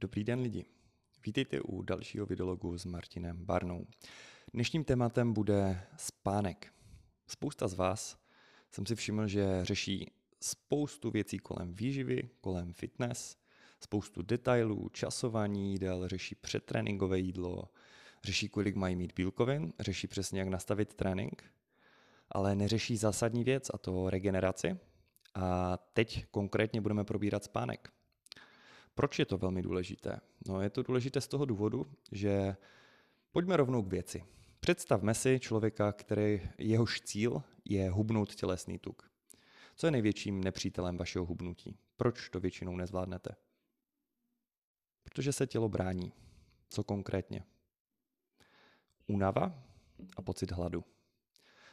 Dobrý den lidi. Vítejte u dalšího videologu s Martinem Barnou. Dnešním tématem bude spánek. Spousta z vás jsem si všiml, že řeší spoustu věcí kolem výživy, kolem fitness, spoustu detailů, časování jídel, řeší předtréninkové jídlo, řeší, kolik mají mít bílkovin, řeší přesně, jak nastavit trénink, ale neřeší zásadní věc, a to regeneraci. A teď konkrétně budeme probírat spánek. Proč je to velmi důležité? No, je to důležité z toho důvodu, že pojďme rovnou k věci. Představme si člověka, který jehož cíl je hubnout tělesný tuk. Co je největším nepřítelem vašeho hubnutí? Proč to většinou nezvládnete? Protože se tělo brání. Co konkrétně? Únava a pocit hladu.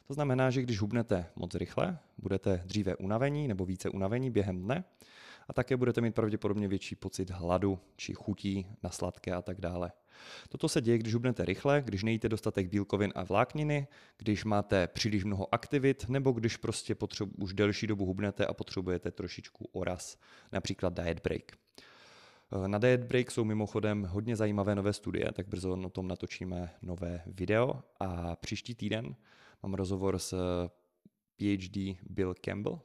To znamená, že když hubnete moc rychle, budete dříve unavení nebo více unavení během dne a také budete mít pravděpodobně větší pocit hladu či chutí na sladké a tak dále. Toto se děje, když hubnete rychle, když nejíte dostatek bílkovin a vlákniny, když máte příliš mnoho aktivit, nebo když prostě potřebu, už delší dobu hubnete a potřebujete trošičku oraz, například diet break. Na Diet Break jsou mimochodem hodně zajímavé nové studie, tak brzo o tom natočíme nové video a příští týden mám rozhovor s PhD Bill Campbell,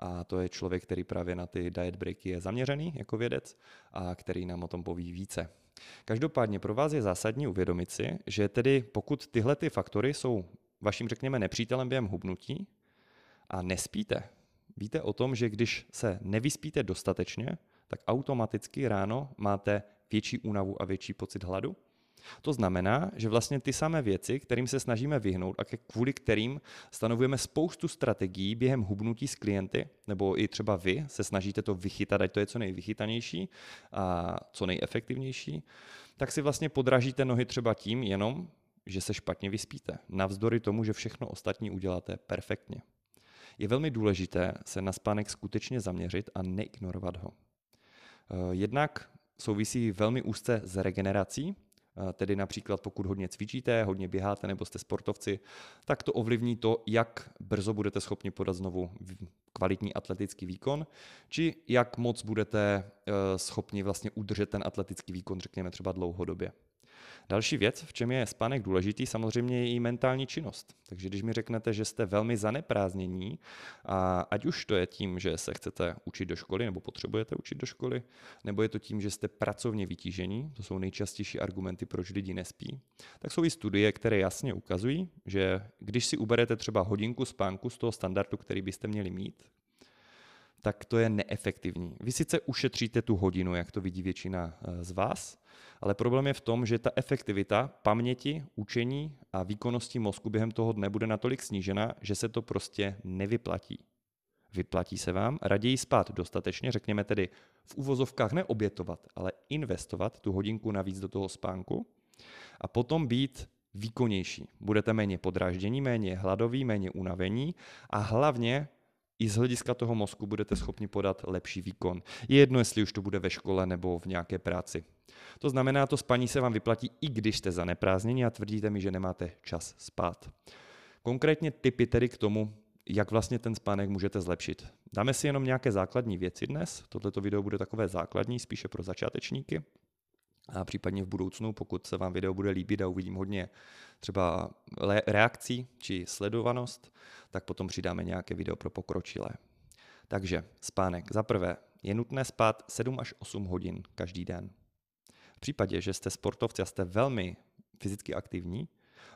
a to je člověk, který právě na ty diet breaky je zaměřený jako vědec a který nám o tom poví více. Každopádně pro vás je zásadní uvědomit si, že tedy pokud tyhle ty faktory jsou vaším, řekněme, nepřítelem během hubnutí a nespíte, víte o tom, že když se nevyspíte dostatečně, tak automaticky ráno máte větší únavu a větší pocit hladu? To znamená, že vlastně ty samé věci, kterým se snažíme vyhnout a kvůli kterým stanovujeme spoustu strategií během hubnutí s klienty, nebo i třeba vy se snažíte to vychytat, ať to je co nejvychytanější a co nejefektivnější, tak si vlastně podražíte nohy třeba tím jenom, že se špatně vyspíte, navzdory tomu, že všechno ostatní uděláte perfektně. Je velmi důležité se na spánek skutečně zaměřit a neignorovat ho. Eh, jednak souvisí velmi úzce s regenerací, tedy například pokud hodně cvičíte, hodně běháte nebo jste sportovci, tak to ovlivní to, jak brzo budete schopni podat znovu kvalitní atletický výkon, či jak moc budete eh, schopni vlastně udržet ten atletický výkon, řekněme třeba dlouhodobě. Další věc, v čem je spánek důležitý, samozřejmě je i mentální činnost. Takže když mi řeknete, že jste velmi zaneprázdnění, a ať už to je tím, že se chcete učit do školy nebo potřebujete učit do školy, nebo je to tím, že jste pracovně vytížení, to jsou nejčastější argumenty, proč lidi nespí, tak jsou i studie, které jasně ukazují, že když si uberete třeba hodinku spánku z toho standardu, který byste měli mít, tak to je neefektivní. Vy sice ušetříte tu hodinu, jak to vidí většina eh, z vás, ale problém je v tom, že ta efektivita paměti, učení a výkonnosti mozku během toho dne bude natolik snížena, že se to prostě nevyplatí. Vyplatí se vám raději spát dostatečně, řekněme tedy v uvozovkách neobětovat, ale investovat tu hodinku navíc do toho spánku a potom být výkonnější. Budete méně podráždění, méně hladoví, méně unavení a hlavně i z hlediska toho mozku budete schopni podat lepší výkon. Je jedno, jestli už to bude ve škole nebo v nějaké práci. To znamená, to spaní se vám vyplatí i když jste zaneprázdněni a tvrdíte mi, že nemáte čas spát. Konkrétně typy tedy k tomu, jak vlastně ten spánek můžete zlepšit. Dáme si jenom nějaké základní věci dnes. Tohleto video bude takové základní, spíše pro začátečníky. A případně v budoucnu, pokud se vám video bude líbit a uvidím hodně třeba reakcí či sledovanost, tak potom přidáme nějaké video pro pokročilé. Takže spánek. Za prvé, je nutné spát 7 až 8 hodin každý den. V případě, že jste sportovci a jste velmi fyzicky aktivní,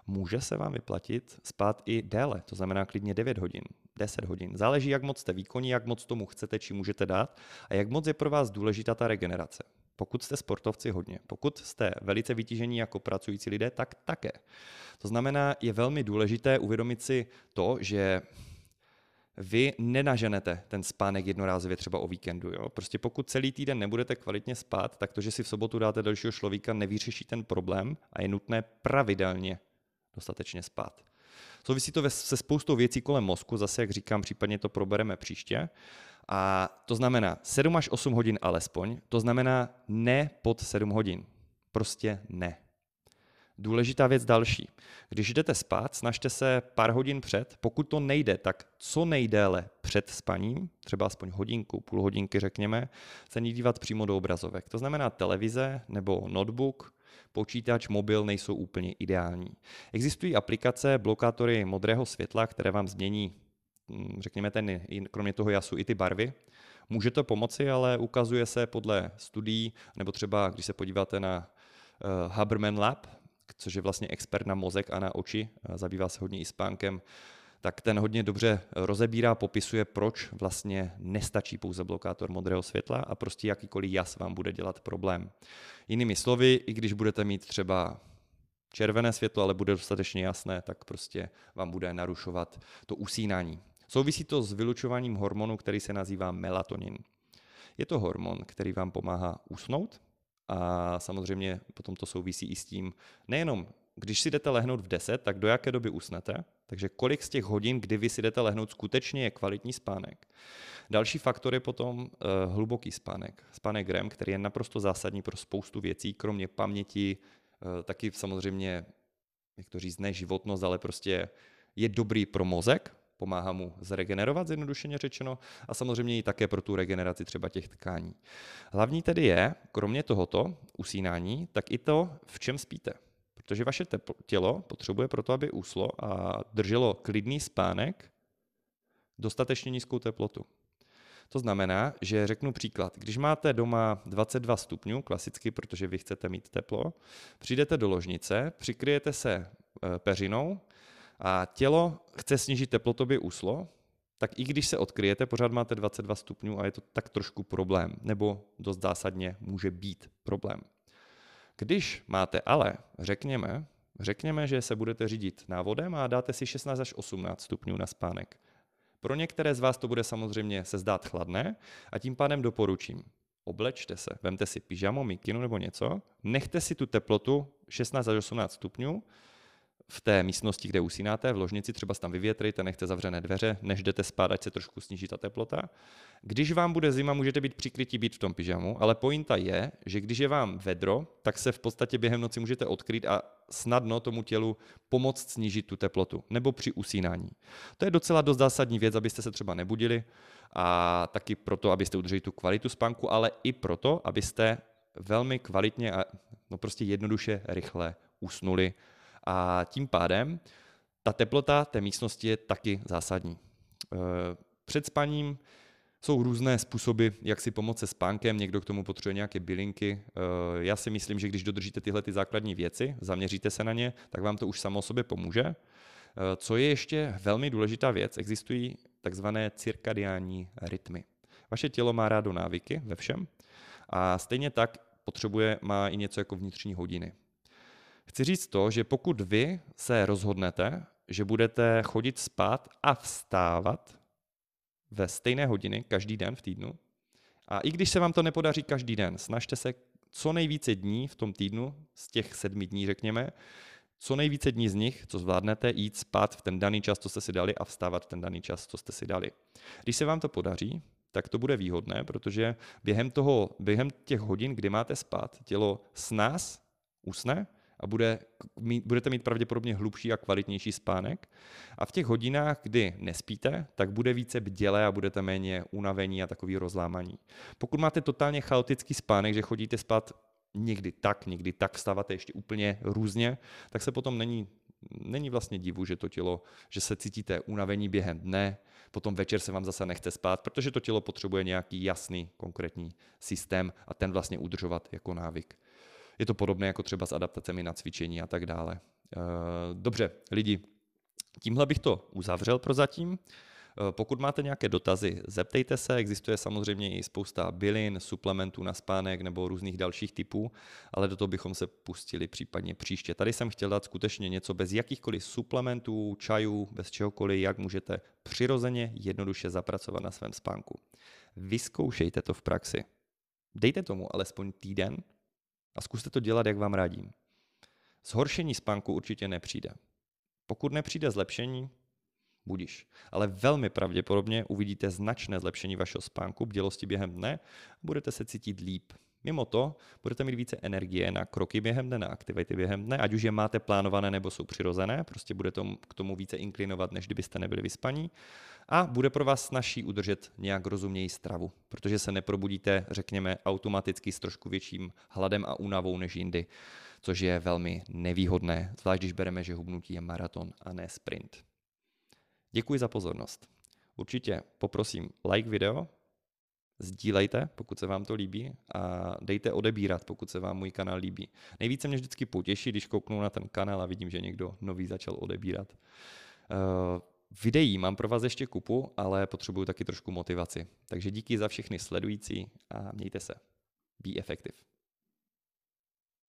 může se vám vyplatit spát i déle, to znamená klidně 9 hodin, 10 hodin. Záleží, jak moc jste výkonní, jak moc tomu chcete či můžete dát a jak moc je pro vás důležitá ta regenerace. Pokud jste sportovci hodně, pokud jste velice vytížení jako pracující lidé, tak také. To znamená, je velmi důležité uvědomit si to, že vy nenaženete ten spánek jednorázově třeba o víkendu. Jo? Prostě pokud celý týden nebudete kvalitně spát, tak to, že si v sobotu dáte dalšího člověka, nevyřeší ten problém a je nutné pravidelně dostatečně spát. Souvisí to se spoustou věcí kolem mozku, zase jak říkám, případně to probereme příště. A to znamená 7 až 8 hodin alespoň, to znamená ne pod 7 hodin. Prostě ne. Důležitá věc další. Když jdete spát, snažte se pár hodin před, pokud to nejde, tak co nejdéle před spaním, třeba aspoň hodinku, půl hodinky řekněme, se dívat přímo do obrazovek. To znamená televize nebo notebook, počítač, mobil nejsou úplně ideální. Existují aplikace, blokátory modrého světla, které vám změní, hm, řekněme, ten, kromě toho jasu i ty barvy. Může to pomoci, ale ukazuje se podle studií, nebo třeba když se podíváte na uh, Haberman Lab, což je vlastně expert na mozek a na oči, zabývá se hodně i spánkem, tak ten hodně dobře rozebírá, popisuje, proč vlastně nestačí pouze blokátor modrého světla a prostě jakýkoliv jas vám bude dělat problém. Jinými slovy, i když budete mít třeba červené světlo, ale bude dostatečně jasné, tak prostě vám bude narušovat to usínání. Souvisí to s vylučováním hormonu, který se nazývá melatonin. Je to hormon, který vám pomáhá usnout a samozřejmě potom to souvisí i s tím, nejenom když si jdete lehnout v 10, tak do jaké doby usnete, takže kolik z těch hodin, kdy vy si jdete lehnout, skutečně je kvalitní spánek. Další faktor je potom uh, hluboký spánek. Spánek REM, který je naprosto zásadní pro spoustu věcí, kromě paměti, uh, taky samozřejmě, jak to říct, ne životnost, ale prostě je dobrý pro mozek, pomáhá mu zregenerovat, zjednodušeně řečeno, a samozřejmě i také pro tu regeneraci třeba těch tkání. Hlavní tedy je, kromě tohoto usínání, tak i to, v čem spíte. Protože vaše tělo potřebuje proto, aby uslo a drželo klidný spánek, dostatečně nízkou teplotu. To znamená, že řeknu příklad. Když máte doma 22 stupňů, klasicky, protože vy chcete mít teplo, přijdete do ložnice, přikryjete se e, peřinou a tělo chce snížit teplotobě uslo, tak i když se odkryjete, pořád máte 22 stupňů a je to tak trošku problém, nebo dost zásadně může být problém. Když máte ale, řekněme, řekněme, že se budete řídit návodem a dáte si 16 až 18 stupňů na spánek. Pro některé z vás to bude samozřejmě se zdát chladné a tím pádem doporučím. Oblečte se, vemte si pyžamo, mikinu nebo něco, nechte si tu teplotu 16 až 18 stupňů, v té místnosti, kde usínáte, v ložnici, třeba tam vyvětrejte, nechte zavřené dveře, než jdete spát, ať se trošku sníží ta teplota. Když vám bude zima, můžete být přikryti být v tom pyžamu, ale pointa je, že když je vám vedro, tak se v podstatě během noci můžete odkryt a snadno tomu tělu pomoct snížit tu teplotu, nebo při usínání. To je docela dost zásadní věc, abyste se třeba nebudili a taky proto, abyste udrželi tu kvalitu spánku, ale i proto, abyste velmi kvalitně a no prostě jednoduše rychle usnuli a tím pádem ta teplota té místnosti je taky zásadní. Eh, před spaním jsou různé způsoby, jak si pomoct se spánkem, někdo k tomu potřebuje nějaké bylinky. Eh, já si myslím, že když dodržíte tyhle ty základní věci, zaměříte se na ně, tak vám to už samo sobě pomůže. Eh, co je ještě velmi důležitá věc, existují takzvané cirkadiální rytmy. Vaše tělo má rádo návyky ve všem a stejně tak potřebuje, má i něco jako vnitřní hodiny. Chci říct to, že pokud vy se rozhodnete, že budete chodit spát a vstávat ve stejné hodiny každý den v týdnu, a i když se vám to nepodaří každý den, snažte se co nejvíce dní v tom týdnu, z těch sedmi dní řekněme, co nejvíce dní z nich, co zvládnete, jít spát v ten daný čas, co jste si dali a vstávat v ten daný čas, co jste si dali. Když se vám to podaří, tak to bude výhodné, protože během, toho, během těch hodin, kdy máte spát, tělo s nás usne a bude, mít, budete mít pravděpodobně hlubší a kvalitnější spánek. A v těch hodinách, kdy nespíte, tak bude více bdělé a budete méně unavení a takový rozlámaní. Pokud máte totálně chaotický spánek, že chodíte spát někdy tak, někdy tak, vstáváte ještě úplně různě, tak se potom není, není vlastně divu, že to tělo, že se cítíte unavení během dne, potom večer se vám zase nechce spát, protože to tělo potřebuje nějaký jasný, konkrétní systém a ten vlastně udržovat jako návyk. Je to podobné jako třeba s adaptacemi na cvičení a tak dále. Eh, dobře, lidi, tímhle bych to uzavřel prozatím. Eh, pokud máte nějaké dotazy, zeptejte se, existuje samozřejmě i spousta bylin, suplementů na spánek nebo různých dalších typů, ale do toho bychom se pustili případně příště. Tady jsem chtěl dát skutečně něco bez jakýchkoliv suplementů, čajů, bez čehokoliv, jak můžete přirozeně jednoduše zapracovat na svém spánku. Vyzkoušejte to v praxi. Dejte tomu alespoň týden, a zkuste to dělat, jak vám radím. Zhoršení spánku určitě nepřijde. Pokud nepřijde zlepšení, budiš. Ale velmi pravděpodobně uvidíte značné zlepšení vašeho spánku, bdělosti během dne a budete se cítit líp. Mimo to budete mít více energie na kroky během dne, na aktivity během dne, ať už je máte plánované nebo jsou přirozené, prostě bude tom, k tomu více inklinovat, než kdybyste nebyli vyspaní. A bude pro vás snažší udržet nějak rozuměji stravu, protože se neprobudíte, řekněme, automaticky s trošku větším hladem a únavou než jindy, což je velmi nevýhodné, zvlášť když bereme, že hubnutí je maraton a ne sprint. Děkuji za pozornost. Určitě poprosím like video, Sdílejte, pokud se vám to líbí a dejte odebírat, pokud se vám můj kanál líbí. Nejvíce mě vždycky potěší, když kouknu na ten kanál a vidím, že někdo nový začal odebírat. Uh, videí mám pro vás ještě kupu, ale potřebuju taky trošku motivaci. Takže díky za všechny sledující a mějte se. Be effective.